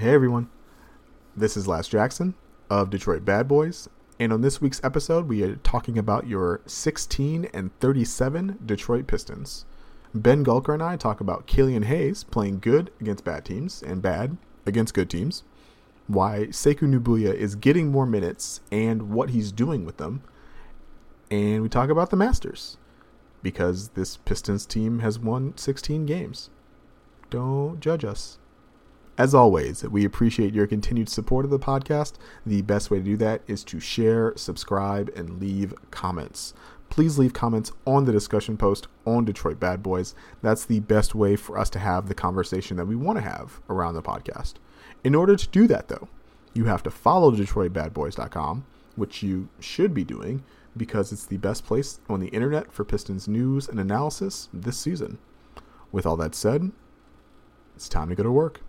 Hey everyone, this is Laz Jackson of Detroit Bad Boys, and on this week's episode, we are talking about your 16 and 37 Detroit Pistons. Ben Gulker and I talk about Killian Hayes playing good against bad teams and bad against good teams, why Sekou Doumbouya is getting more minutes and what he's doing with them, and we talk about the Masters because this Pistons team has won 16 games. Don't judge us. As always, we appreciate your continued support of the podcast. The best way to do that is to share, subscribe, and leave comments. Please leave comments on the discussion post on Detroit Bad Boys. That's the best way for us to have the conversation that we want to have around the podcast. In order to do that, though, you have to follow DetroitBadBoys.com, which you should be doing because it's the best place on the internet for Pistons news and analysis this season. With all that said, it's time to go to work.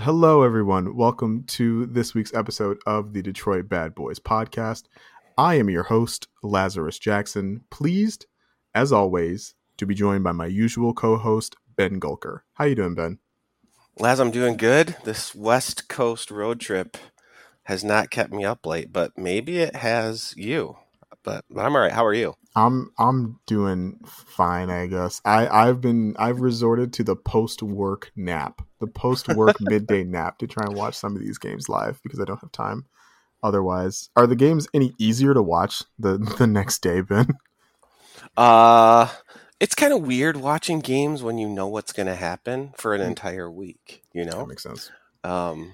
Hello, everyone. Welcome to this week's episode of the Detroit Bad Boys podcast. I am your host, Lazarus Jackson. Pleased, as always, to be joined by my usual co-host, Ben Gulker. How you doing, Ben? Laz, I'm doing good. This West Coast road trip has not kept me up late, but maybe it has you. But I'm all right. How are you? I'm I'm doing fine, I guess. I I've been I've resorted to the post work nap, the post work midday nap to try and watch some of these games live because I don't have time. Otherwise, are the games any easier to watch the the next day, Ben? Uh it's kind of weird watching games when you know what's going to happen for an Mm. entire week. You know, That makes sense. um,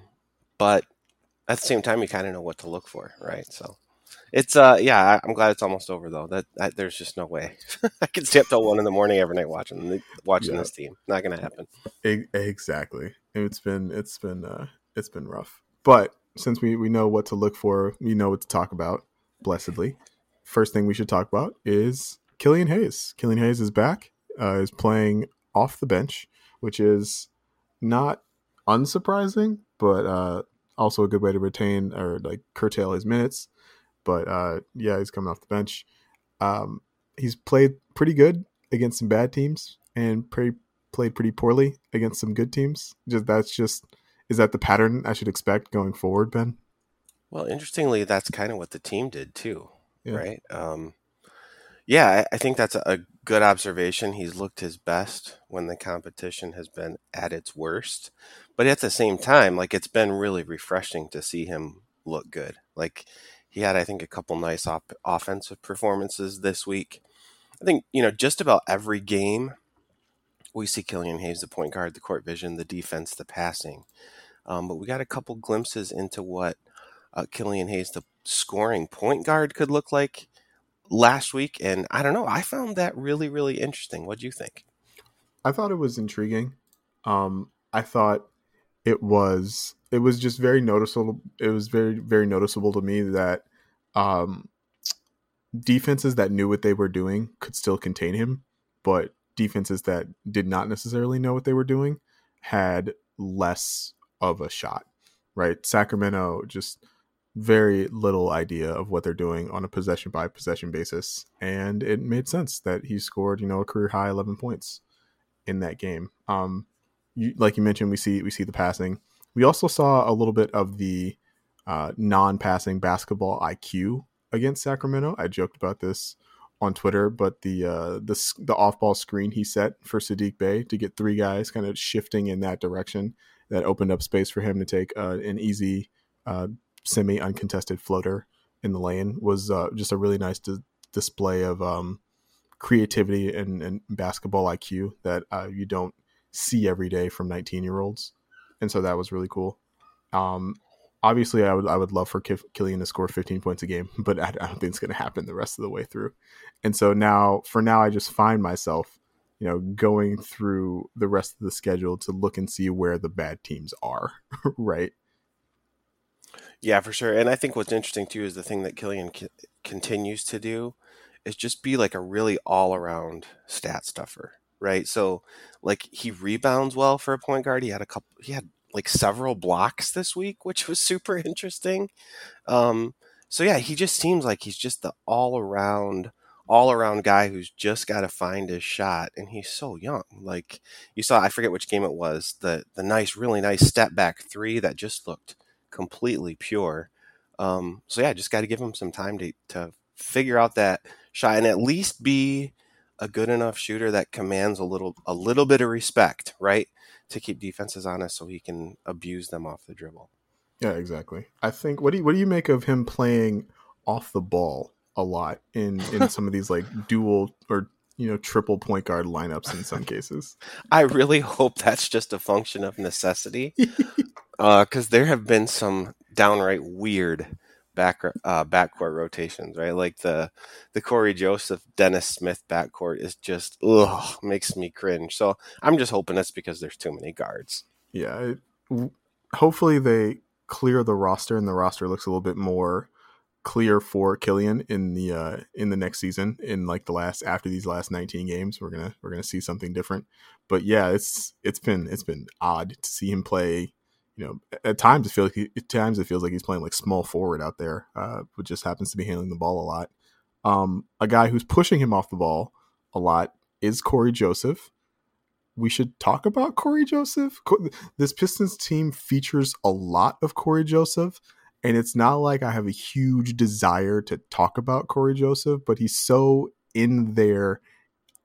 but at the same time, you kind of know what to look for, right? So it's uh yeah, I'm glad it's almost over though. That, that there's just no way I can stay up till one in the morning every night watching watching Yeah. this team. Not going to happen. Exactly. It's been it's been uh it's been rough. But since we we know what to look for, we know what to talk about. Blessedly, first thing we should talk about is Killian Hayes. Killian Hayes is back. Uh, is playing off the bench, which is not unsurprising, but uh, also a good way to retain or like curtail his minutes. But uh, yeah, he's coming off the bench. Um, he's played pretty good against some bad teams and pretty played pretty poorly against some good teams. Just that's just is that the pattern I should expect going forward, Ben? Well, interestingly, that's kind of what the team did too, Yeah. right? Um, yeah, I, think that's a, a good observation. He's looked his best when the competition has been at its worst, but at the same time, like it's been really refreshing to see him look good. Like he had, I think, a couple nice op- offensive performances this week. I think you know just about every game we see Killian Hayes, the point guard, the court vision, the defense, the passing. Um, but we got a couple glimpses into what uh, Killian Hayes, the scoring point guard, could look like last week. And I don't know, I found that really, really interesting. What do you think? I thought it was intriguing. Um, I thought it was it was just very noticeable. It was very very noticeable to me that um, defenses that knew what they were doing could still contain him, but defenses that did not necessarily know what they were doing had less of a shot. Right, Sacramento just very little idea of what they're doing on a possession by possession basis, and it made sense that he scored you know a career high eleven points in that game. Um, you, like you mentioned, we see we see the passing. We also saw a little bit of the uh, non-passing basketball IQ against Sacramento. I joked about this on Twitter, but the uh, the the off-ball screen he set for Sadiq Bey to get three guys kind of shifting in that direction that opened up space for him to take uh, an easy uh, semi-uncontested floater in the lane was uh, just a really nice di- display of um, creativity and, and basketball IQ that uh, you don't see every day from 19 year olds. And so that was really cool. Um, obviously, I would I would love for Kif- Killian to score 15 points a game, but I, I don't think it's going to happen the rest of the way through. And so now, for now, I just find myself, you know, going through the rest of the schedule to look and see where the bad teams are. right? Yeah, for sure. And I think what's interesting too is the thing that Killian c- continues to do is just be like a really all around stat stuffer, right? So like he rebounds well for a point guard. He had a couple. He had like several blocks this week, which was super interesting. Um, so yeah, he just seems like he's just the all around all around guy who's just got to find his shot and he's so young like you saw i forget which game it was the the nice really nice step back three that just looked completely pure um, so yeah just got to give him some time to to figure out that shot and at least be a good enough shooter that commands a little a little bit of respect right to keep defenses honest so he can abuse them off the dribble. Yeah exactly. I think what do you what do you make of him playing off the ball a lot in in some of these like dual or you know triple point guard lineups in some cases. I really hope that's just a function of necessity, because uh, there have been some downright weird back uh, backcourt rotations, right? Like the the Cory Joseph Dennis Smith backcourt is just ugh makes me cringe. So I'm just hoping it's because there's too many guards. Yeah, it, hopefully they clear the roster and the roster looks a little bit more clear for Killian in the uh, in the next season. In like the last after these last 19 games, we're gonna we're gonna see something different. But yeah, it's it's been it's been odd to see him play. You know, at times it feels like he, at times it feels like he's playing like small forward out there, uh, just happens to be handling the ball a lot. Um, a guy who's pushing him off the ball a lot is Cory Joseph. We should talk about Cory Joseph. This Pistons team features a lot of Cory Joseph and it's not like I have a huge desire to talk about Cory Joseph, but he's so in there,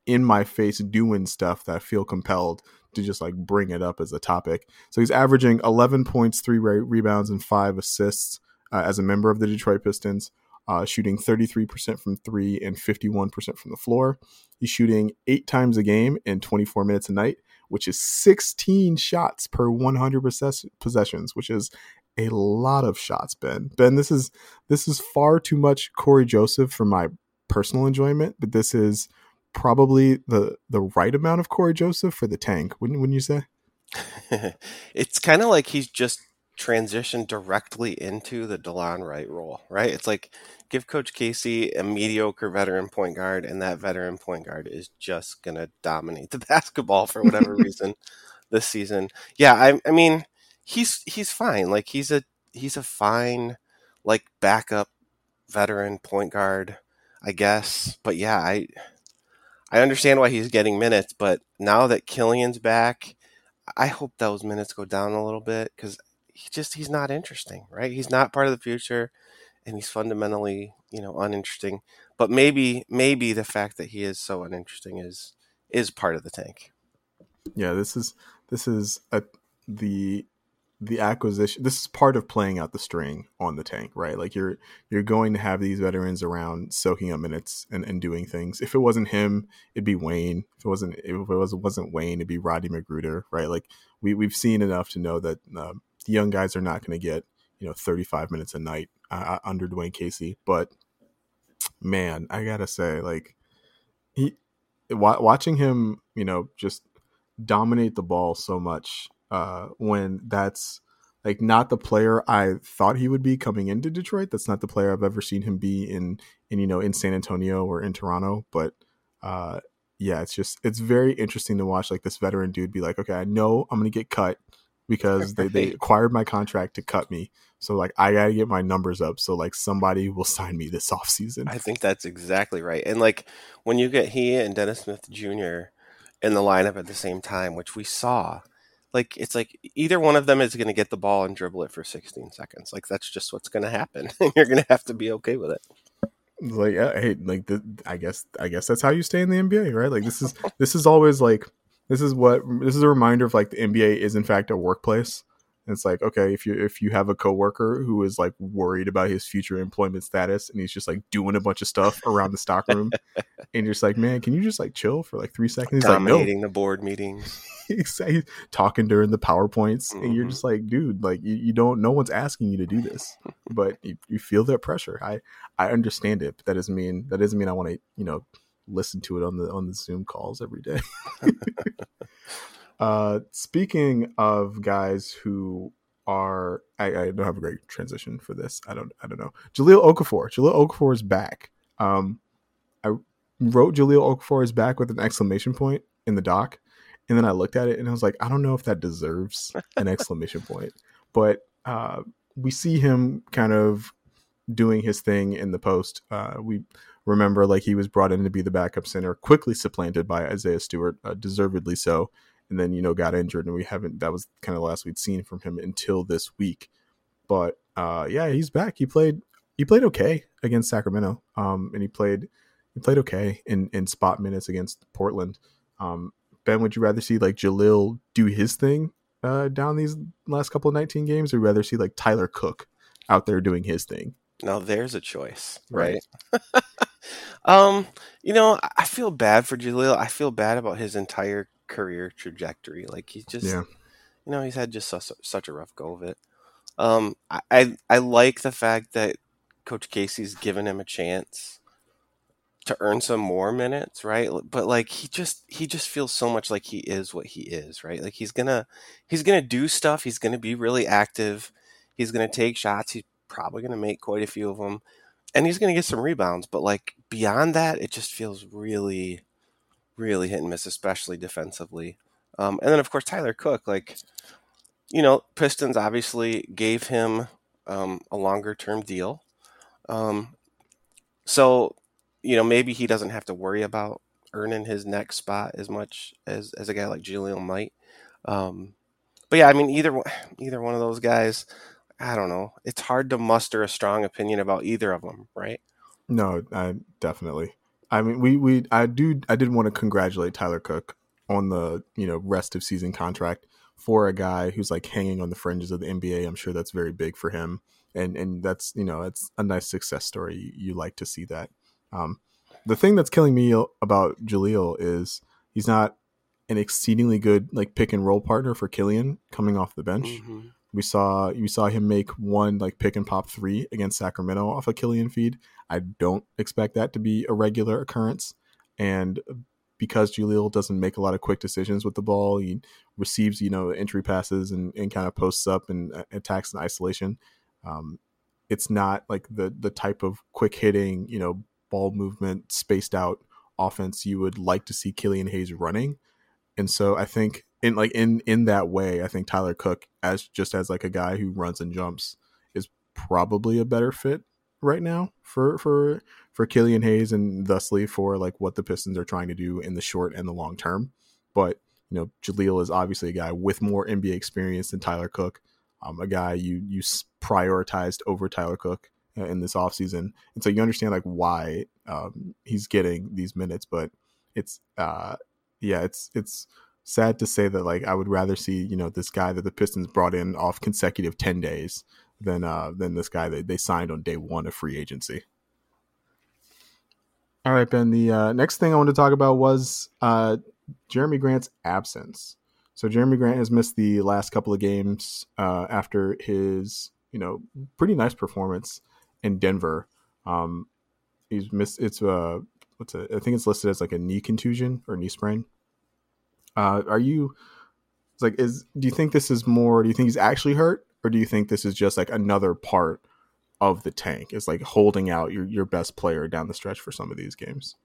in my face, doing stuff that I feel compelled to just like bring it up as a topic. So he's averaging 11 points, three re- rebounds, and five assists uh, as a member of the Detroit Pistons. Uh, shooting 33% from three and 51% from the floor. He's shooting eight times a game in 24 minutes a night, which is 16 shots per 100 possessions, which is a lot of shots, Ben. Ben, this is this is far too much Cory Joseph for my personal enjoyment, but this is probably the the right amount of Cory Joseph for the tank. Wouldn't wouldn't you say? it's kind of like he's just transitioned directly into the Delon Wright role, right? It's like give Coach Casey a mediocre veteran point guard, and that veteran point guard is just gonna dominate the basketball for whatever reason this season. Yeah, I, I mean, he's he's fine. Like he's a he's a fine like backup veteran point guard, I guess. But yeah, I I understand why he's getting minutes, but now that Killian's back, I hope those minutes go down a little bit because he just he's not interesting, right? He's not part of the future, and he's fundamentally you know uninteresting. But maybe maybe the fact that he is so uninteresting is is part of the tank. Yeah, this is this is a the the acquisition this is part of playing out the string on the tank right? Like you're you're going to have these veterans around soaking up minutes and, and doing things. If it wasn't him it'd be wayne. If it wasn't if it was, wasn't wayne it'd be roddy McGruder right? Like we, we've seen enough to know that uh, the young guys are not going to get you know 35 minutes a night uh, under Dwane Casey. But man i gotta say like he watching him you know just dominate the ball so much uh, when that's like not the player I thought he would be coming into Detroit. That's not the player I've ever seen him be in in you know in San Antonio or in Toronto. But uh, yeah, it's just it's very interesting to watch like this veteran dude be like, okay, I know I'm gonna get cut because they, they acquired my contract to cut me. So like I gotta get my numbers up so like somebody will sign me this off season. I think that's exactly right. And like when you get he and Dennis Smith Jr. in the lineup at the same time, which we saw like it's like either one of them is going to get the ball and dribble it for 16 seconds. Like that's just what's going to happen, and you're going to have to be okay with it. Like, yeah, hey, like the, I guess, I guess that's how you stay in the NBA, right? Like this is this is always like this is what this is a reminder of like the NBA is in fact a workplace it's like, okay, if you if you have a coworker who is like worried about his future employment status and he's just like doing a bunch of stuff around the stock room, and you're just like, man, can you just like chill for like three seconds? He's Dominating like, no. the board meetings. he's talking during the powerpoints, mm-hmm. and you're mm-hmm. just like, dude, like you, you don't. No one's asking you to do this, but you, you feel that pressure. I I understand it, but that doesn't mean that doesn't mean I want to you know listen to it on the on the Zoom calls every day. Uh, speaking of guys who are, I, I, don't have a great transition for this. I don't, I don't know. Jahlil Okafor. Jahlil Okafor is back. Um, I wrote Jahlil Okafor is back with an exclamation point in the doc, and then I looked at it and I was like, I don't know if that deserves an exclamation point, but uh, we see him kind of doing his thing in the post. Uh, we remember like he was brought in to be the backup center, quickly supplanted by Isaiah Stewart, uh, deservedly so, and then you know got injured, and we haven't. That was kind of the last we'd seen from him until this week. But uh, yeah, he's back. He played. He played okay against Sacramento, um, and he played. He played okay in in spot minutes against Portland. Um, ben, would you rather see like Jahlil do his thing uh, down these last couple of 19 games, or rather see like Tyler Cook out there doing his thing? Now there's a choice, right? right. um, you know, I feel bad for Jahlil. I feel bad about his entire career trajectory. Like he's just, yeah. you know, he's had just such, such a rough go of it. Um, I, I I like the fact that Coach Casey's given him a chance to earn some more minutes, right? But like he just he just feels so much like he is what he is, right? Like he's gonna he's gonna do stuff. He's gonna be really active. He's gonna take shots. He's probably going to make quite a few of them, and he's going to get some rebounds. But like beyond that, it just feels really, really hit and miss, especially defensively. Um, and then of course Tyler Cook, like you know, Pistons obviously gave him um, a longer term deal, um, so you know maybe he doesn't have to worry about earning his next spot as much as as a guy like Julian might. Um, but yeah, I mean either either one of those guys. I don't know. It's hard to muster a strong opinion about either of them, right? No, I definitely. I mean, we we I do I did want to congratulate Tyler Cook on the you know rest of season contract for a guy who's like hanging on the fringes of the NBA. I'm sure that's very big for him, and and that's you know it's a nice success story. You, you like to see that. Um, the thing that's killing me about Jahlil is he's not an exceedingly good like pick and roll partner for Killian coming off the bench. Mm-hmm. We saw you saw him make one like pick and pop three against Sacramento off a Killian feed. I don't expect that to be a regular occurrence. And because Jahlil doesn't make a lot of quick decisions with the ball, he receives, you know, entry passes and, and kind of posts up and uh, attacks in isolation. Um, it's not like the the type of quick hitting, you know, ball movement, spaced out offense you would like to see Killian Hayes running. And so I think in like in in that way, I think Tyler Cook as just as like a guy who runs and jumps is probably a better fit right now for for for Killian Hayes and thusly for like what the Pistons are trying to do in the short and the long term. But you know, Jahlil is obviously a guy with more NBA experience than Tyler Cook, um, a guy you you prioritized over Tyler Cook uh, in this offseason. And so you understand like why um, he's getting these minutes, but it's uh yeah, it's it's sad to say that like I would rather see you know this guy that the Pistons brought in off consecutive ten days than uh than this guy that they signed on day one of free agency. All right, Ben. The uh, next thing I want to talk about was uh, Jerami Grant's absence. So Jerami Grant has missed the last couple of games uh, after his you know pretty nice performance in Denver. Um, he's missed. It's uh, what's it? I think it's listed as like a knee contusion or knee sprain. Uh, are you It's like is do you think this is more? Do you think he's actually hurt, or do you think this is just like another part of the tank? Is like holding out your your best player down the stretch for some of these games.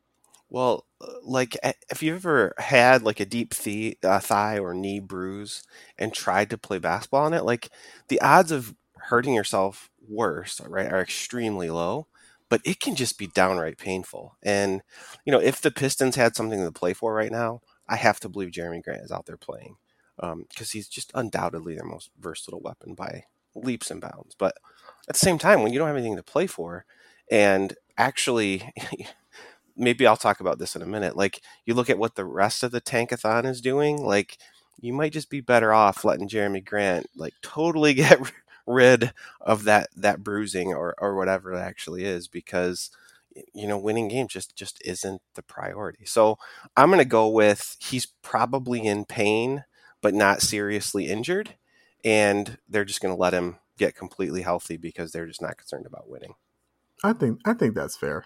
Well, uh, like if you ever had like a deep thigh, uh, thigh or knee bruise and tried to play basketball on it, like the odds of hurting yourself worse, right, are extremely low. But it can just be downright painful. And you know, if the Pistons had something to play for right now, I have to believe Jerami Grant is out there playing because um, he's just undoubtedly their most versatile weapon by leaps and bounds. But at the same time, when you don't have anything to play for, and actually, maybe I'll talk about this in a minute. Like you look at what the rest of the tankathon is doing, like you might just be better off letting Jerami Grant like totally get rid of that that bruising or or whatever it actually is because you know, winning games just just isn't the priority. So I'm going to go with he's probably in pain, but not seriously injured, and they're just going to let him get completely healthy because they're just not concerned about winning. I think I think that's fair.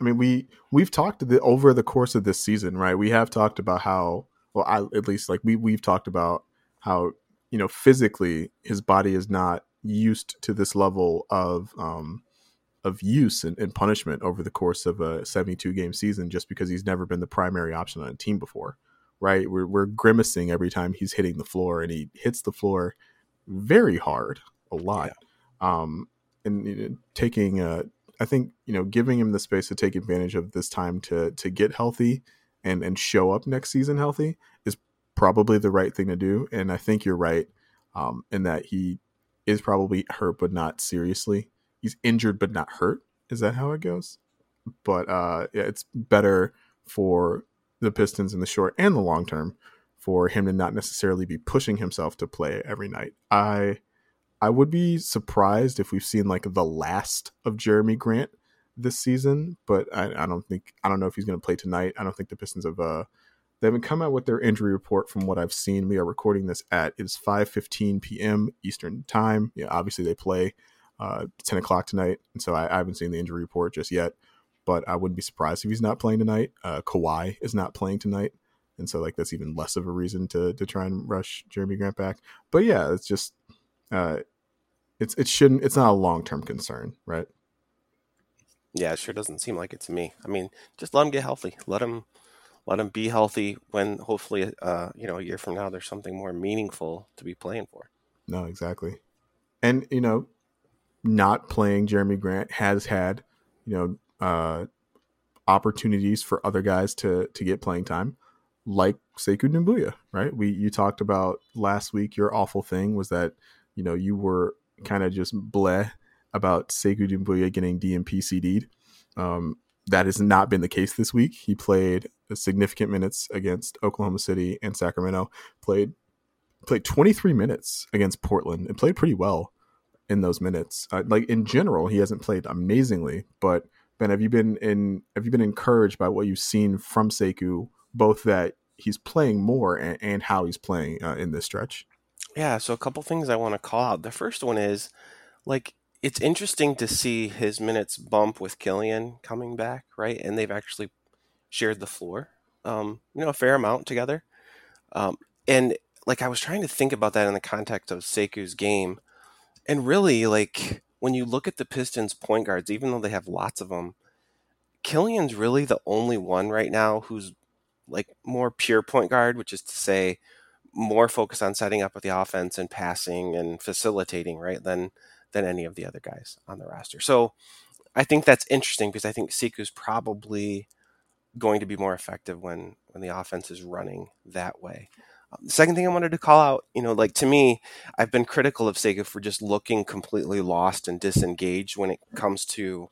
I mean, we we've talked the, over the course of this season, right? We have talked about how, well, I, at least like we we've talked about how you know physically his body is not used to this level of um, of use and, and, punishment over the course of a 72 game season just because he's never been the primary option on a team before, right? We're, we're grimacing every time he's hitting the floor, and he hits the floor very hard a lot. Yeah. Um, and you know, taking, uh, I think, you know, giving him the space to take advantage of this time to to get healthy and and show up next season healthy is probably the right thing to do. And I think you're right um, in that he is probably hurt, but not seriously. He's injured, but not hurt. Is that how it goes? But uh, yeah, it's better for the Pistons in the short and the long term for him to not necessarily be pushing himself to play every night. I I would be surprised if we've seen like the last of Jerami Grant this season, but I, I don't think I don't know if he's going to play tonight. I don't think the Pistons have uh, they haven't come out with their injury report from what I've seen. We are recording this at it's 5:15 p.m. Eastern time. Yeah, obviously they play uh, 10 o'clock tonight, and so I, I, haven't seen the injury report just yet. But I wouldn't be surprised if he's not playing tonight. Uh, Kawhi is not playing tonight, and so like that's even less of a reason to to try and rush Jerami Grant back. But yeah, it's just uh, it's it shouldn't it's not a long term concern, right? Yeah, it sure doesn't seem like it to me. I mean, just let him get healthy. Let him let him be healthy when hopefully uh, you know a year from now there's something more meaningful to be playing for no exactly and you know not playing Jerami Grant has had you know uh, opportunities for other guys to to get playing time like Sekou Doumbouya, right? We you talked about last week. Your awful thing was that you know you were kind of just bleh about Sekou Doumbouya getting DNP CD'd. Um, that has not been the case this week. He played significant minutes against Oklahoma City and Sacramento. Played played 23 minutes against Portland and played pretty well in those minutes. Uh, like in general, he hasn't played amazingly, but Ben, have you been in? Have you been encouraged by what you've seen from Sekou, both that he's playing more and, and how he's playing uh, in this stretch? Yeah, so a couple things I want to call out. The first one is like it's interesting to see his minutes bump with Killian coming back, right? And they've actually shared the floor, um, you know, a fair amount together. Um, and like I was trying to think about that in the context of Sekou's game, and really, like when you look at the Pistons point guards, even though they have lots of them, Killian's really the only one right now who's like more pure point guard, which is to say, more focused on setting up with the offense and passing and facilitating, right? Than than any of the other guys on the roster. So I think that's interesting because I think Sekou's probably going to be more effective when when the offense is running that way. Second thing I wanted to call out, you know, like to me, I've been critical of Sekou for just looking completely lost and disengaged when it comes to,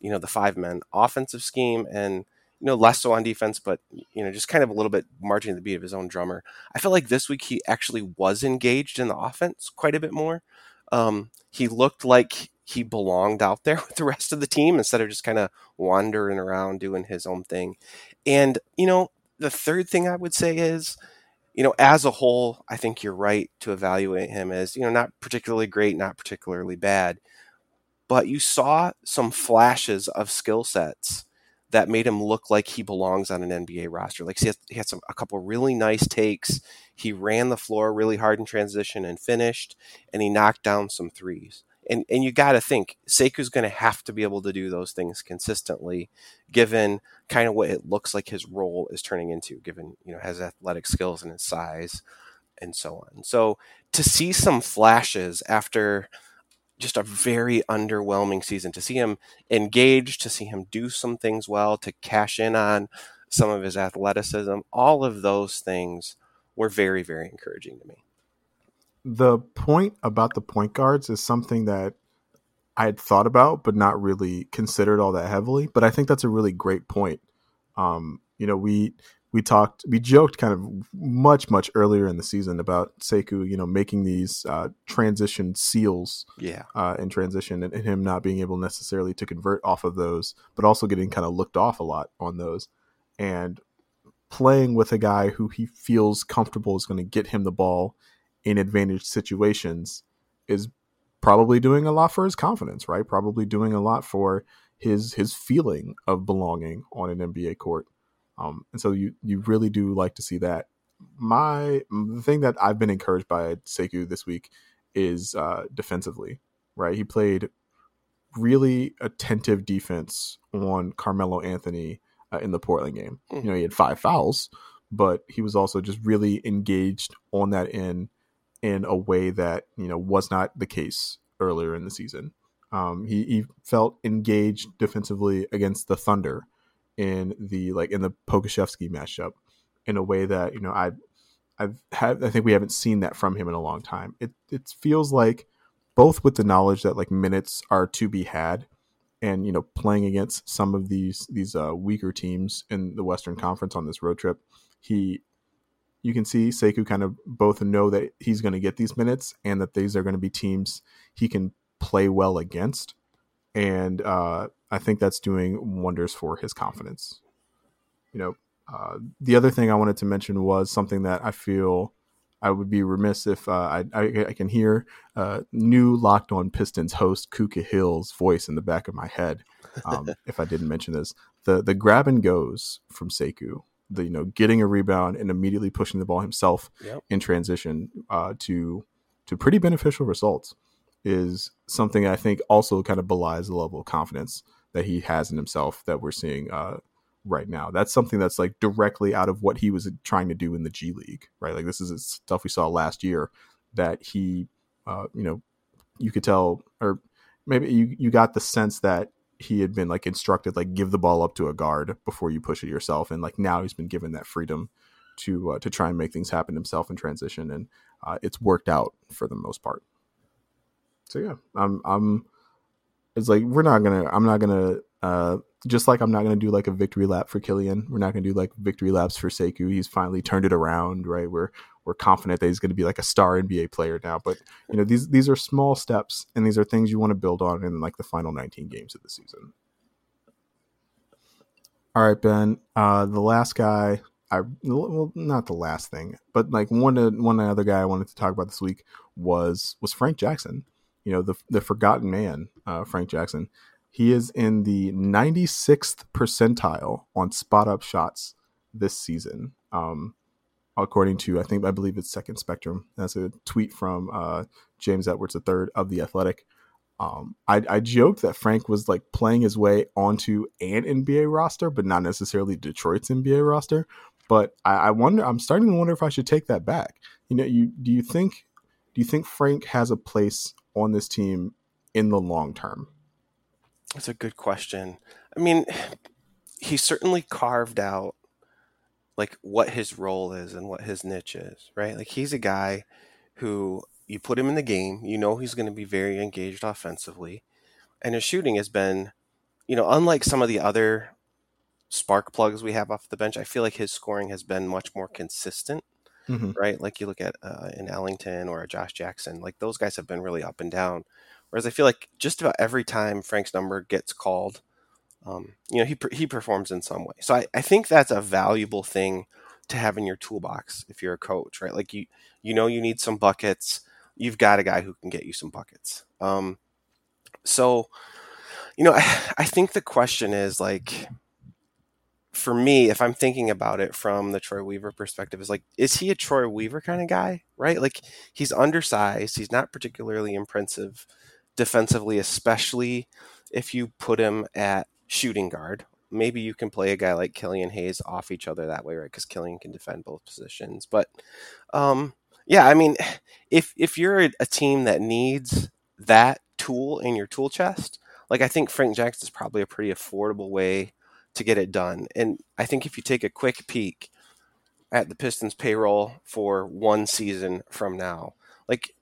you know, the five men offensive scheme and you know less so on defense, but you know just kind of a little bit marching the beat of his own drummer. I felt like this week he actually was engaged in the offense quite a bit more. Um, he looked like he belonged out there with the rest of the team instead of just kind of wandering around doing his own thing. And, you know, the third thing I would say is, you know, as a whole, I think you're right to evaluate him as, you know, not particularly great, not particularly bad, but you saw some flashes of skill sets that made him look like he belongs on an NBA roster. Like he had, he had some a couple really nice takes. He ran the floor really hard in transition and finished, and he knocked down some threes. And and you got to think Sekou's going to have to be able to do those things consistently, given kind of what it looks like his role is turning into, given you know his athletic skills and his size, and so on. So to see some flashes after just a very underwhelming season. To see him engaged, to see him do some things well, to cash in on some of his athleticism, all of those things were very, very encouraging to me. The point about the point guards is something that I had thought about, but not really considered all that heavily. But I think that's a really great point. Um, you know, we we talked, we joked kind of much, much earlier in the season about Sekou, you know, making these uh, transition seals, yeah, uh, in transition, and, and, him not being able necessarily to convert off of those, but also getting kind of looked off a lot on those, and playing with a guy who he feels comfortable is going to get him the ball in advantage situations is probably doing a lot for his confidence, right? Probably doing a lot for his his feeling of belonging on an NBA court. Um, and so you you really do like to see that. My the thing that I've been encouraged by Sekou this week is uh, defensively, right? He played really attentive defense on Carmelo Anthony uh, in the Portland game. Mm. You know, he had five fouls, but he was also just really engaged on that end in a way that you know was not the case earlier in the season. Um, he, he felt engaged defensively against the Thunder in the like in the Pokusevski matchup in a way that you know I I've had I think we haven't seen that from him in a long time. It it feels like both with the knowledge that like minutes are to be had and you know playing against some of these these uh, weaker teams in the Western Conference on this road trip, he you can see Sekou kind of both know that he's going to get these minutes and that these are going to be teams he can play well against, and uh, I think that's doing wonders for his confidence. You know, uh, the other thing I wanted to mention was something that I feel I would be remiss if uh, I, I, I can hear uh, new Locked On Pistons host Kuka Hill's voice in the back of my head. Um, if I didn't mention this, the the grab and goes from Sekou, the you know getting a rebound and immediately pushing the ball himself Yep. in transition uh, to to pretty beneficial results is something I think also kind of belies the level of confidence that he has in himself that we're seeing uh, right now. That's something that's like directly out of what he was trying to do in the G League, right? Like this is stuff we saw last year that he, uh, you know, you could tell, or maybe you you got the sense that he had been like instructed like give the ball up to a guard before you push it yourself, and like now he's been given that freedom to uh, to try and make things happen himself in transition, and uh, it's worked out for the most part. So yeah, I'm I'm. It's like we're not gonna. I'm not gonna. Uh, just like I'm not gonna do like a victory lap for Killian. We're not gonna do like victory laps for Sekou He's finally turned it around, right? We're we're confident that he's going to be like a star NBA player now. But you know these these are small steps, and these are things you want to build on in like the final 19 games of the season. All right, Ben. Uh, the last guy, I well, not the last thing, but like one one other guy I wanted to talk about this week was was Frank Jackson. You know the the forgotten man, uh, Frank Jackson. He is in the 96th percentile on spot up shots this season. Um, according to I think I believe it's Second Spectrum. That's a tweet from uh, James Edwards III of the Athletic. Um, I, I joked that Frank was like playing his way onto an NBA roster, but not necessarily Detroit's NBA roster. But I, I wonder. I'm starting to wonder if I should take that back. You know, you do you think do you think Frank has a place on this team in the long term? That's a good question. I mean, he certainly carved out like what his role is and what his niche is, right? Like he's a guy who you put him in the game, you know he's going to be very engaged offensively, and his shooting has been, you know, unlike some of the other spark plugs we have off the bench, I feel like his scoring has been much more consistent, Mm-hmm. right? Like you look at uh, an Ellington or a Josh Jackson, like those guys have been really up and down. Whereas I feel like just about every time Frank's number gets called, um, you know, he he performs in some way. So I, I think that's a valuable thing to have in your toolbox if you're a coach, right? Like you you know you need some buckets. You've got a guy who can get you some buckets. Um, so, you know, I, I think the question is like, for me, if I'm thinking about it from the Troy Weaver perspective, is like, is he a Troy Weaver kind of guy, right? Like he's undersized. He's not particularly impressive defensively, especially if you put him at shooting guard. Maybe you can play a guy like Killian Hayes off each other that way, right? Because Killian can defend both positions. But um, yeah, I mean, if if you're a, team that needs that tool in your tool chest, like I think Frank Jackson is probably a pretty affordable way to get it done. And I think if you take a quick peek at the Pistons payroll for one season from now, like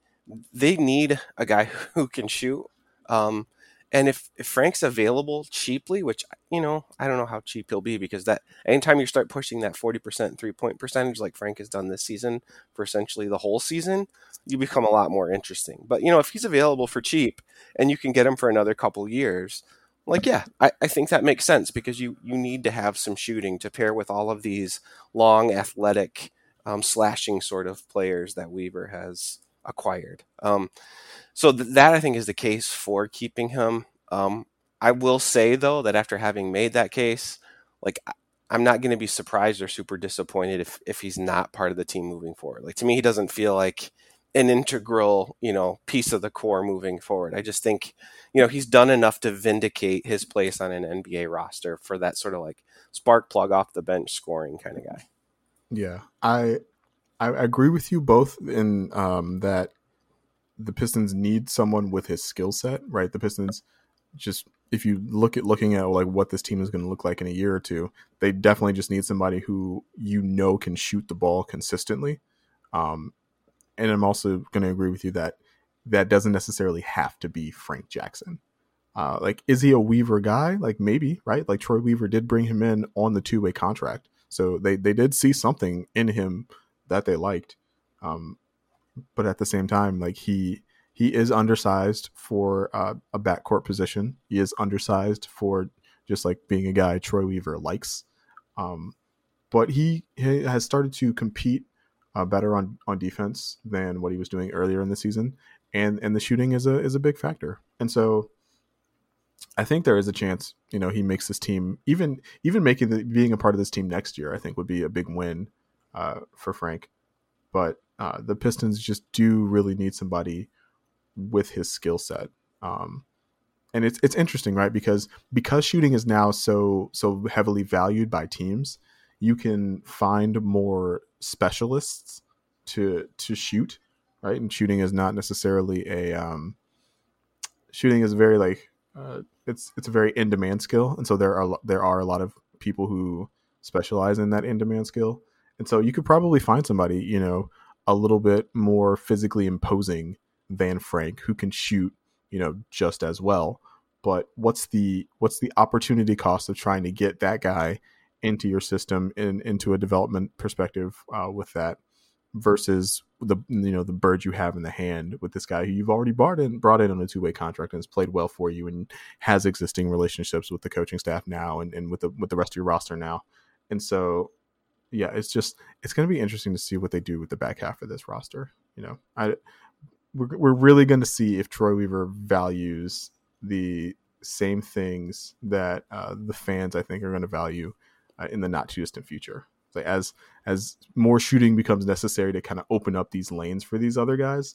they need a guy who can shoot. Um, and if, if Frank's available cheaply, which you know, I don't know how cheap he'll be because that anytime you start pushing that forty percent three point percentage, like Frank has done this season for essentially the whole season, you become a lot more interesting. But you know, if he's available for cheap and you can get him for another couple years, like yeah, I, I think that makes sense because you you need to have some shooting to pair with all of these long athletic um, slashing sort of players that Weaver has acquired. Um, so th- that I think is the case for keeping him. Um, I will say though that after having made that case, like I'm not going to be surprised or super disappointed if if he's not part of the team moving forward. Like to me, he doesn't feel like an integral, you know, piece of the core moving forward. I just think, you know, he's done enough to vindicate his place on an NBA roster for that sort of like spark plug off the bench scoring kind of guy. Yeah, I I agree with you both in um, that the Pistons need someone with his skill set, right? The Pistons just if you look at looking at like what this team is going to look like in a year or two, they definitely just need somebody who you know can shoot the ball consistently. Um, and I'm also going to agree with you that that doesn't necessarily have to be Frank Jackson. Uh, like, is he a Weaver guy? Like, maybe, right? Like, Troy Weaver did bring him in on the two way contract. So they, they did see something in him that they liked. Um, but at the same time, like, he he is undersized for uh, a backcourt position. He is undersized for just like being a guy Troy Weaver likes. Um, but he, he, has started to compete uh, better on, on defense than what he was doing earlier in the season, and and the shooting is a is a big factor. And so, I think there is a chance you know he makes this team even even making the being a part of this team next year. I think would be a big win uh, for Frank. But uh, the Pistons just do really need somebody with his skill set. Um, and it's it's interesting, right? Because because shooting is now so so heavily valued by teams, you can find more specialists to to shoot, right? And shooting is not necessarily a um, shooting is very like uh, it's it's a very in demand skill, and so there are there are a lot of people who specialize in that in demand skill, and so you could probably find somebody you know a little bit more physically imposing than Frank, who can shoot, you know, just as well. But what's the what's the opportunity cost of trying to get that guy into your system and into a development perspective uh, with that versus the you know the bird you have in the hand with this guy who you've already brought in brought in on a two way contract and has played well for you and has existing relationships with the coaching staff now and, and with the with the rest of your roster now. And so yeah, it's just it's going to be interesting to see what they do with the back half of this roster. You know, I we're, we're really going to see if Troy Weaver values the same things that uh, the fans I think are going to value uh, in the not too distant future. Like as as more shooting becomes necessary to kind of open up these lanes for these other guys,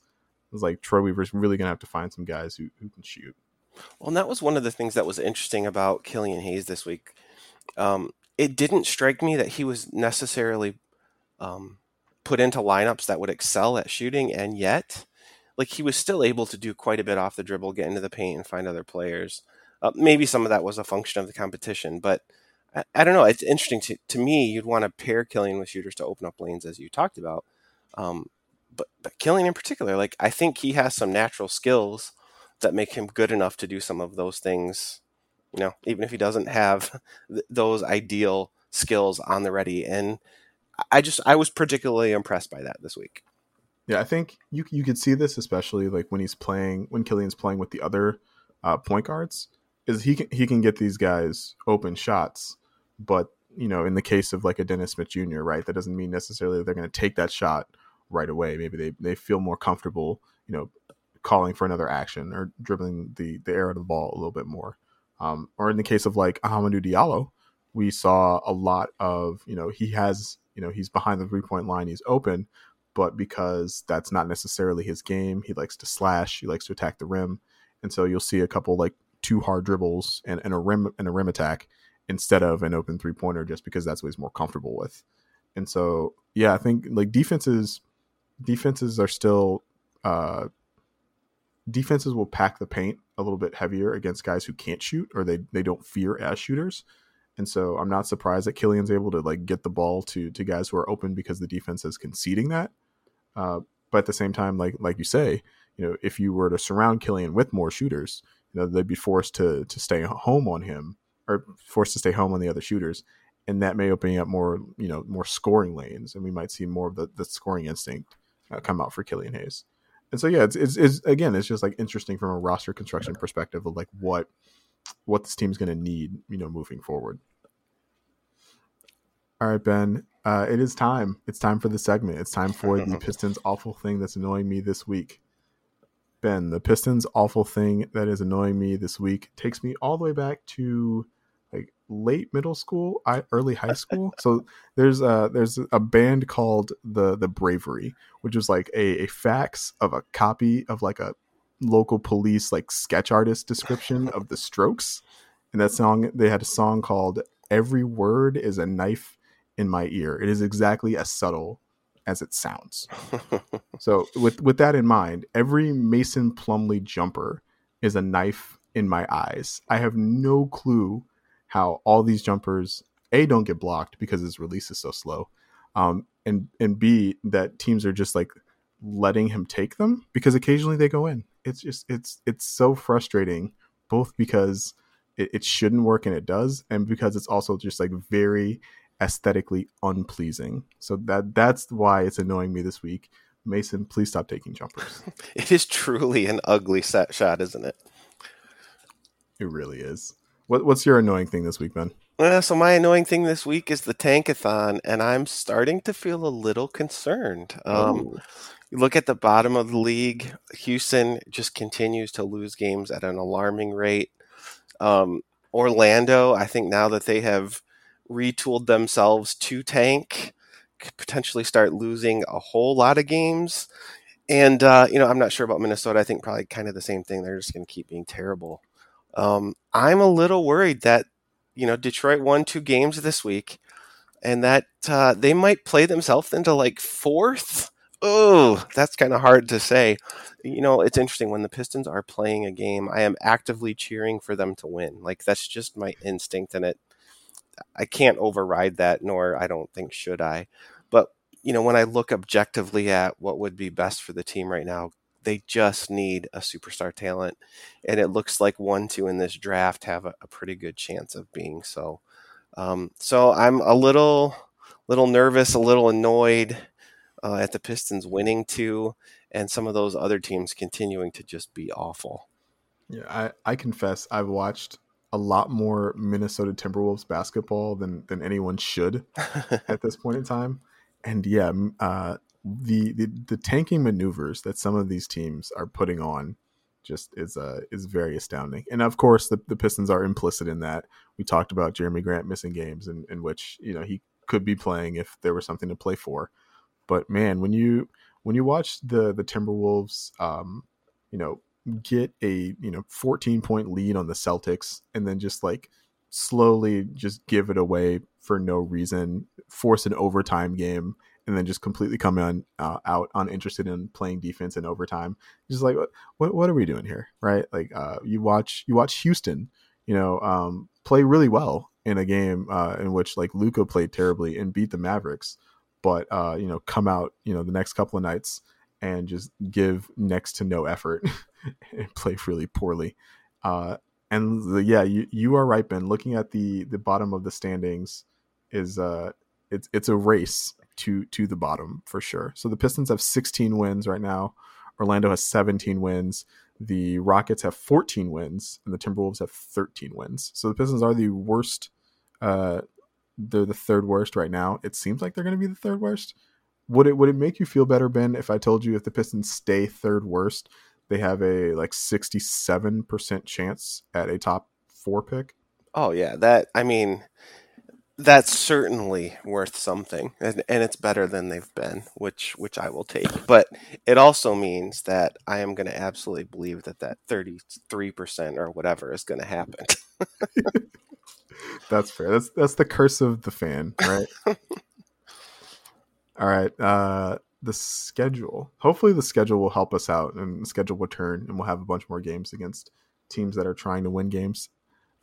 it's like Troy Weaver's really going to have to find some guys who, who can shoot. Well, and that was one of the things that was interesting about Killian Hayes this week. Um, it didn't strike me that he was necessarily um, put into lineups that would excel at shooting, and yet like he was still able to do quite a bit off the dribble, get into the paint, and find other players. Uh, maybe some of that was a function of the competition, but I, I don't know. It's interesting to, to me. You'd want to pair Killian with shooters to open up lanes, as you talked about. Um, but, but Killian in particular, like I think he has some natural skills that make him good enough to do some of those things. You know, even if he doesn't have th- those ideal skills on the ready, and I just I was particularly impressed by that this week. Yeah, I think you you could see this especially like when he's playing when Killian's playing with the other uh, point guards is he can he can get these guys open shots, but you know in the case of like a Dennis Smith Jr. right that doesn't mean necessarily they're going to take that shot right away. Maybe they they feel more comfortable you know calling for another action or dribbling the the air out of the ball a little bit more. Um, or in the case of like Hamidou Diallo, we saw a lot of you know he has you know he's behind the three point line, he's open, but because that's not necessarily his game, he likes to slash, he likes to attack the rim, and so you'll see a couple like two hard dribbles and, and a rim and a rim attack instead of an open three pointer, just because that's what he's more comfortable with. And so, yeah, I think like defenses, defenses are still, uh, defenses will pack the paint a little bit heavier against guys who can't shoot or they they don't fear as shooters. And so I'm not surprised that Killian's able to like get the ball to to guys who are open because the defense is conceding that. Uh, but at the same time, like like you say, you know, if you were to surround Killian with more shooters, you know, they'd be forced to to stay home on him or forced to stay home on the other shooters, and that may open up more you know more scoring lanes, and we might see more of the the scoring instinct uh, come out for Killian Hayes. And so yeah, it's, it's, it's again, it's just like interesting from a roster construction perspective of like what what this team's going to need, you know, moving forward. All right, Ben. Uh, it is time. It's time for the segment. It's time for the Pistons awful thing that's annoying me this week. Ben, the Pistons awful thing that is annoying me this week takes me all the way back to late middle school, I, early high school. so there's a there's a band called the the Bravery, which was like a, a fax of a copy of like a local police like sketch artist description of the Strokes, and that song they had a song called "Every Word Is a Knife in My Ear." It is exactly as subtle as it sounds. so with with that in mind, every Mason Plumlee jumper is a knife in my eyes. I have no clue how all these jumpers a don't get blocked because his release is so slow, um, and and b that teams are just like letting him take them because occasionally they go in. It's just it's it's so frustrating, both because it, it shouldn't work and it does, and because it's also just like very aesthetically unpleasing. So that that's why it's annoying me this week. Mason, please stop taking jumpers. it is truly an ugly set shot, isn't it? It really is. What, what's your annoying thing this week, Ben? Uh, so my annoying thing this week is the tankathon, and I'm starting to feel a little concerned. Um, you look at the bottom of the league. Houston just continues to lose games at an alarming rate. Um, Orlando, I think now that they have retooled themselves to tank, could potentially start losing a whole lot of games. And uh, you know, I'm not sure about Minnesota. I think probably kind of the same thing. They're just going to keep being terrible. Um, I'm a little worried that you know Detroit won two games this week, and that uh, they might play themselves into like fourth. Oh, that's kind of hard to say. You know, it's interesting when the Pistons are playing a game. I am actively cheering for them to win. Like that's just my instinct, and it. I can't override that, nor I don't think should I. But you know, when I look objectively at what would be best for the team right now, they just need a superstar talent, and it looks like one, two in this draft have a, a pretty good chance of being so. Um, so I'm a little, little nervous, a little annoyed uh, at the Pistons winning two, and some of those other teams continuing to just be awful. Yeah, I, I confess I've watched a lot more Minnesota Timberwolves basketball than than anyone should at this point in time. And yeah, uh, the, the the tanking maneuvers that some of these teams are putting on just is uh is very astounding. And of course, the, the Pistons are implicit in that. We talked about Jerami Grant missing games, in, in which you know he could be playing if there was something to play for. But man, when you when you watch the the Timberwolves, um, you know, get a you know 14 point lead on the Celtics, and then just like slowly just give it away for no reason, force an overtime game, and then just completely come uh, out uninterested in playing defense in overtime. Just like what what are we doing here, right? Like uh, you watch you watch Houston, you know, um, play really well in a game uh, in which like Luka played terribly and beat the Mavericks, but uh, you know come out you know the next couple of nights and just give next to no effort and play really poorly. Uh, and the, yeah, you you are right, Ben. Looking at the the bottom of the standings is uh it's it's a race to to the bottom for sure. So the Pistons have 16 wins right now. Orlando has 17 wins. The Rockets have 14 wins, and the Timberwolves have 13 wins. So the Pistons are the worst. Uh, they're the third worst right now. It seems like they're going to be the third worst. Would it would it make you feel better, Ben, if I told you if the Pistons stay third worst, they have a like 67 percent chance at a top four pick? Oh yeah, that I mean that's certainly worth something and, and it's better than they've been which which i will take. But it also means that i am going to absolutely believe that that 33% or whatever is going to happen. That's fair. That's that's the curse of the fan right? All right uh the schedule. Hopefully the schedule will help us out and the schedule will turn and we'll have a bunch more games against teams that are trying to win games.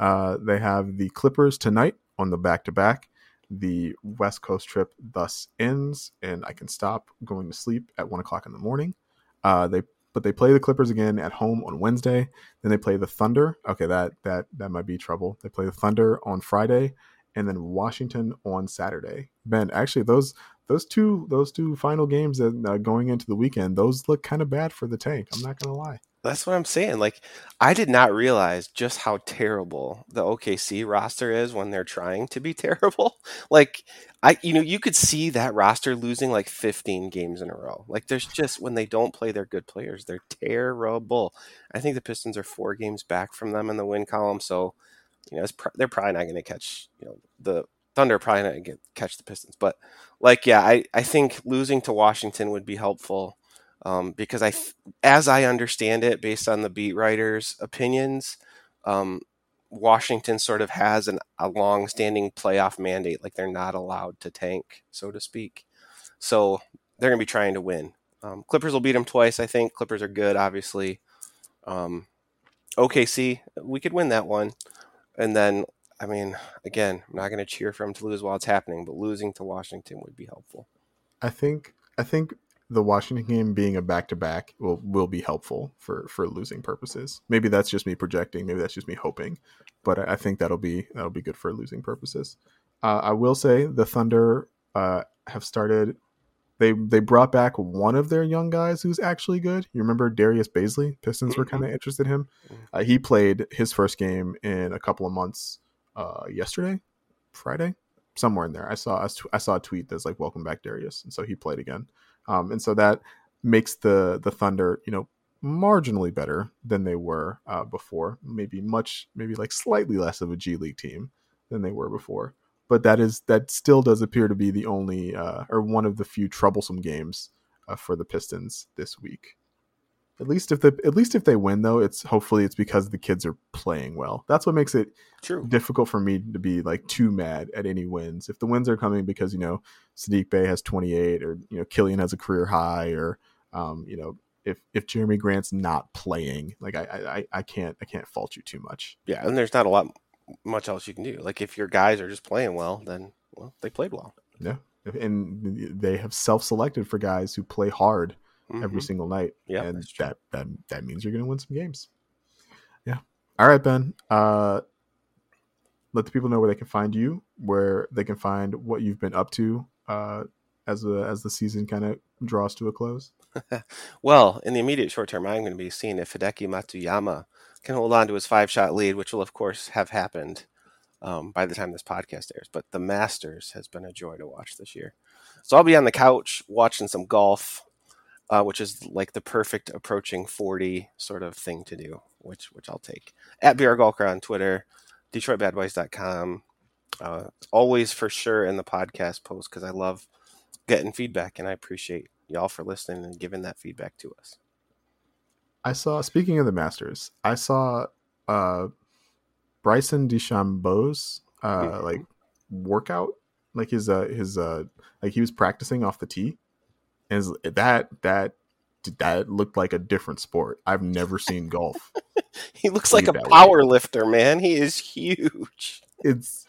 Uh they have the clippers tonight on the back to back. The West Coast trip thus ends, and I can stop going to sleep at one o'clock in the morning. Uh, they but they play the Clippers again at home on Wednesday. Then they play the Thunder. Okay, that that that might be trouble. They play the Thunder on Friday, and then Washington on Saturday. Ben, actually, those those two those two final games that uh, going into the weekend, those look kind of bad for the tank. I'm not gonna lie. That's what I'm saying. Like, I did not realize just how terrible the OKC roster is when they're trying to be terrible. Like, I, you know, you could see that roster losing like 15 games in a row. Like, there's just when they don't play their good players, they're terrible. I think the Pistons are four games back from them in the win column. So, you know, they're probably not going to catch, you know, the Thunder probably not going to catch the Pistons. But like, yeah, I, I think losing to Washington would be helpful um, because I, as I understand it, based on the beat writers' opinions, um, Washington sort of has an, a long-standing playoff mandate, like they're not allowed to tank, so to speak. So they're going to be trying to win. Um, Clippers will beat them twice, I think. Clippers are good, obviously. Um, OKC, we could win that one. And then, I mean, again, I'm not going to cheer for them to lose while it's happening, but losing to Washington would be helpful. I think I think the Washington game being a back to back will will be helpful for for losing purposes. Maybe that's just me projecting. Maybe that's just me hoping, but I, I think that'll be that'll be good for losing purposes. Uh, I will say the Thunder uh, have started they they brought back one of their young guys who's actually good. You remember Darius Bazley? Pistons were kind of mm-hmm. interested in him. Mm-hmm. Uh, he played his first game in a couple of months. Uh, yesterday, Friday, somewhere in there. I saw I saw a tweet that's like "Welcome back, Darius," and so he played again. Um, and so that makes the the Thunder, you know, marginally better than they were uh, before. Maybe much, maybe like slightly less of a G League team than they were before but that is that still does appear to be the only uh, or one of the few troublesome games uh, for the Pistons this week. At least if the at least if they win though, it's hopefully it's because the kids are playing well. That's what makes it True. difficult for me to be like too mad at any wins. If the wins are coming because you know Saddiq Bey has 28 or you know Killian has a career high or um, you know if if Jerami Grant's not playing, like I, I I can't I can't fault you too much. Yeah, and there's not a lot much else you can do. Like if your guys are just playing well, then well, they played well. Yeah, and they have self-selected for guys who play hard mm-hmm. every single night. Yeah, and that that that means you're going to win some games. Yeah. All right, Ben. Uh, let the people know where they can find you, where they can find what you've been up to uh, as the as the season kind of draws to a close. well, in the immediate short term, I'm going to be seeing if Hideki Matsuyama can hold on to his five shot lead, which will, of course, have happened um, by the time this podcast airs. But the Masters has been a joy to watch this year. So I'll be on the couch watching some golf, uh, which is like the perfect approaching 40 sort of thing to do, which which I'll take. At BR on Twitter, DetroitBadBoys.com. Uh, always for sure in the podcast post because I love getting feedback and I appreciate y'all for listening and giving that feedback to us. I saw. Speaking of the Masters, I saw uh, Bryson DeChambeau's uh, like workout, like his uh, his uh, like he was practicing off the tee, and that that that looked like a different sport. I've never seen golf. he looks like a power way. lifter, man. He is huge. It's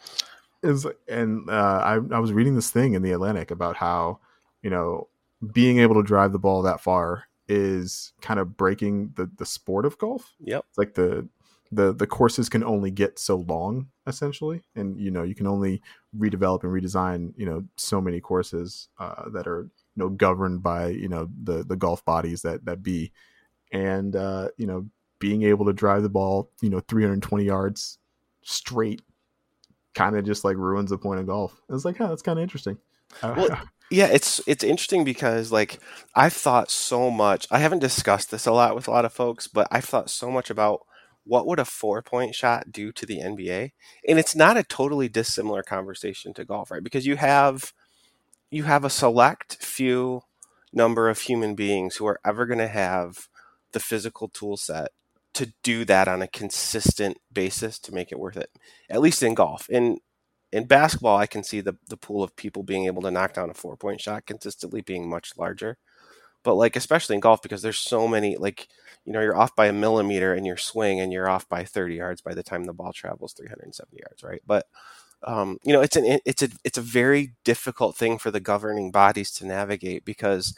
is and uh, I I was reading this thing in the Atlantic about how you know being able to drive the ball that far is kind of breaking the the sport of golf. Yep. It's like the the the courses can only get so long essentially and you know you can only redevelop and redesign you know so many courses uh, that are you know governed by you know the the golf bodies that that be and uh, you know being able to drive the ball you know 320 yards straight kind of just like ruins the point of golf it's like oh that's kind of interesting well, yeah, it's it's interesting because like I've thought so much. I haven't discussed this a lot with a lot of folks, but I've thought so much about what would a four point shot do to the NBA, and it's not a totally dissimilar conversation to golf, right? Because you have you have a select few number of human beings who are ever going to have the physical tool set to do that on a consistent basis to make it worth it. At least in golf. In in basketball, I can see the the pool of people being able to knock down a four point shot consistently being much larger. But like especially in golf because there's so many like you know you're off by a millimeter in your swing and you're off by 30 yards by the time the ball travels 370 yards, right? But um, you know it's an it's a it's a very difficult thing for the governing bodies to navigate because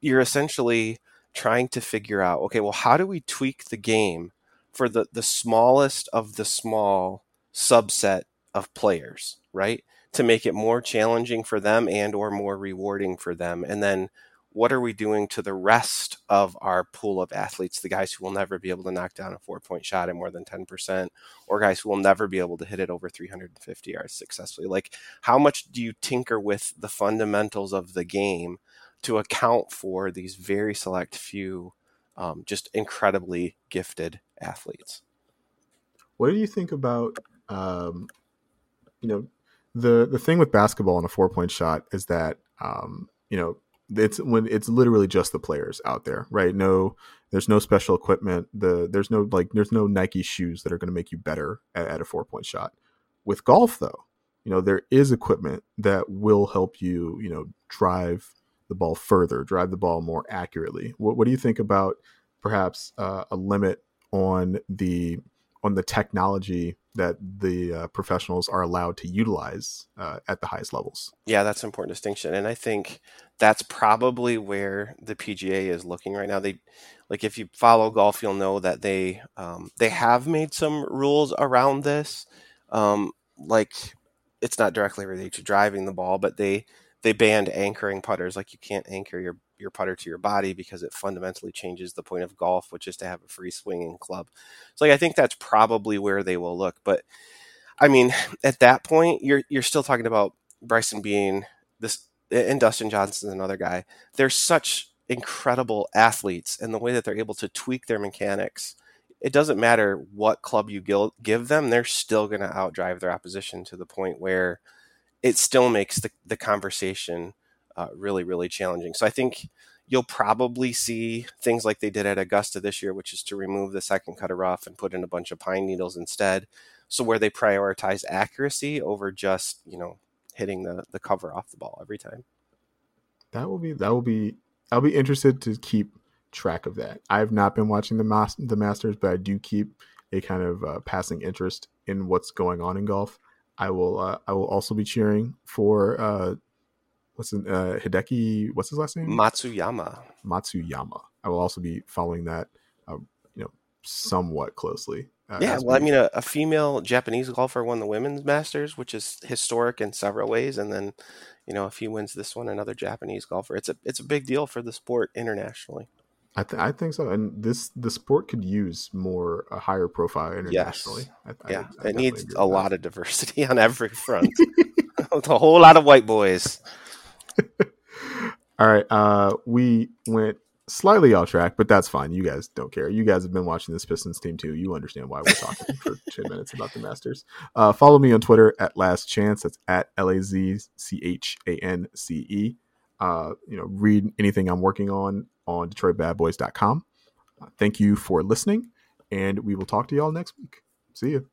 you're essentially trying to figure out okay well how do we tweak the game for the the smallest of the small subset of players, right? To make it more challenging for them and or more rewarding for them. And then what are we doing to the rest of our pool of athletes, the guys who will never be able to knock down a four point shot at more than 10%, or guys who will never be able to hit it over 350 yards successfully? Like, how much do you tinker with the fundamentals of the game to account for these very select few, um, just incredibly gifted athletes? What do you think about um, you know, the the thing with basketball and a four point shot is that um, you know it's when it's literally just the players out there, right? No, there's no special equipment. The there's no like there's no Nike shoes that are going to make you better at, at a four point shot. With golf, though, you know there is equipment that will help you, you know, drive the ball further, drive the ball more accurately. What, what do you think about perhaps uh, a limit on the on the technology that the uh, professionals are allowed to utilize uh, at the highest levels. Yeah, that's an important distinction, and I think that's probably where the PGA is looking right now. They, like, if you follow golf, you'll know that they um, they have made some rules around this. Um, like, it's not directly related to driving the ball, but they they banned anchoring putters. Like, you can't anchor your your putter to your body because it fundamentally changes the point of golf, which is to have a free swinging club. So like I think that's probably where they will look. But I mean, at that point, you're you're still talking about Bryson being this and Dustin Johnson's another guy. They're such incredible athletes and the way that they're able to tweak their mechanics. It doesn't matter what club you give them, they're still going to outdrive their opposition to the point where it still makes the, the conversation uh, really, really challenging. So I think you'll probably see things like they did at Augusta this year, which is to remove the second cutter rough and put in a bunch of pine needles instead. So where they prioritize accuracy over just you know hitting the the cover off the ball every time. That will be that will be I'll be interested to keep track of that. I've not been watching the mas- the Masters, but I do keep a kind of uh, passing interest in what's going on in golf. I will uh, I will also be cheering for uh, what's in, uh, Hideki? What's his last name? Matsuyama. Matsuyama. I will also be following that, uh, you know, somewhat closely. Uh, yeah, well. I mean, a, a, female Japanese golfer won the women's Masters, which is historic in several ways, and then, you know, if he wins this one, another Japanese golfer. It's a it's a big deal for the sport internationally. I, th- I think so, and this the sport could use more a higher profile internationally. Yes. I, yeah, I, it needs a lot of diversity on every front. With a whole lot of white boys. All right. Uh, we went slightly off track, but that's fine. You guys don't care. You guys have been watching this Pistons team too. You understand why we're talking for 10 minutes about the Masters. Uh, follow me on Twitter at Laz Chance. That's at L A Z C H A N C E. Uh, you know, read anything I'm working on on DetroitBadBoys.com. Uh, thank you for listening, and we will talk to y'all next week. See you.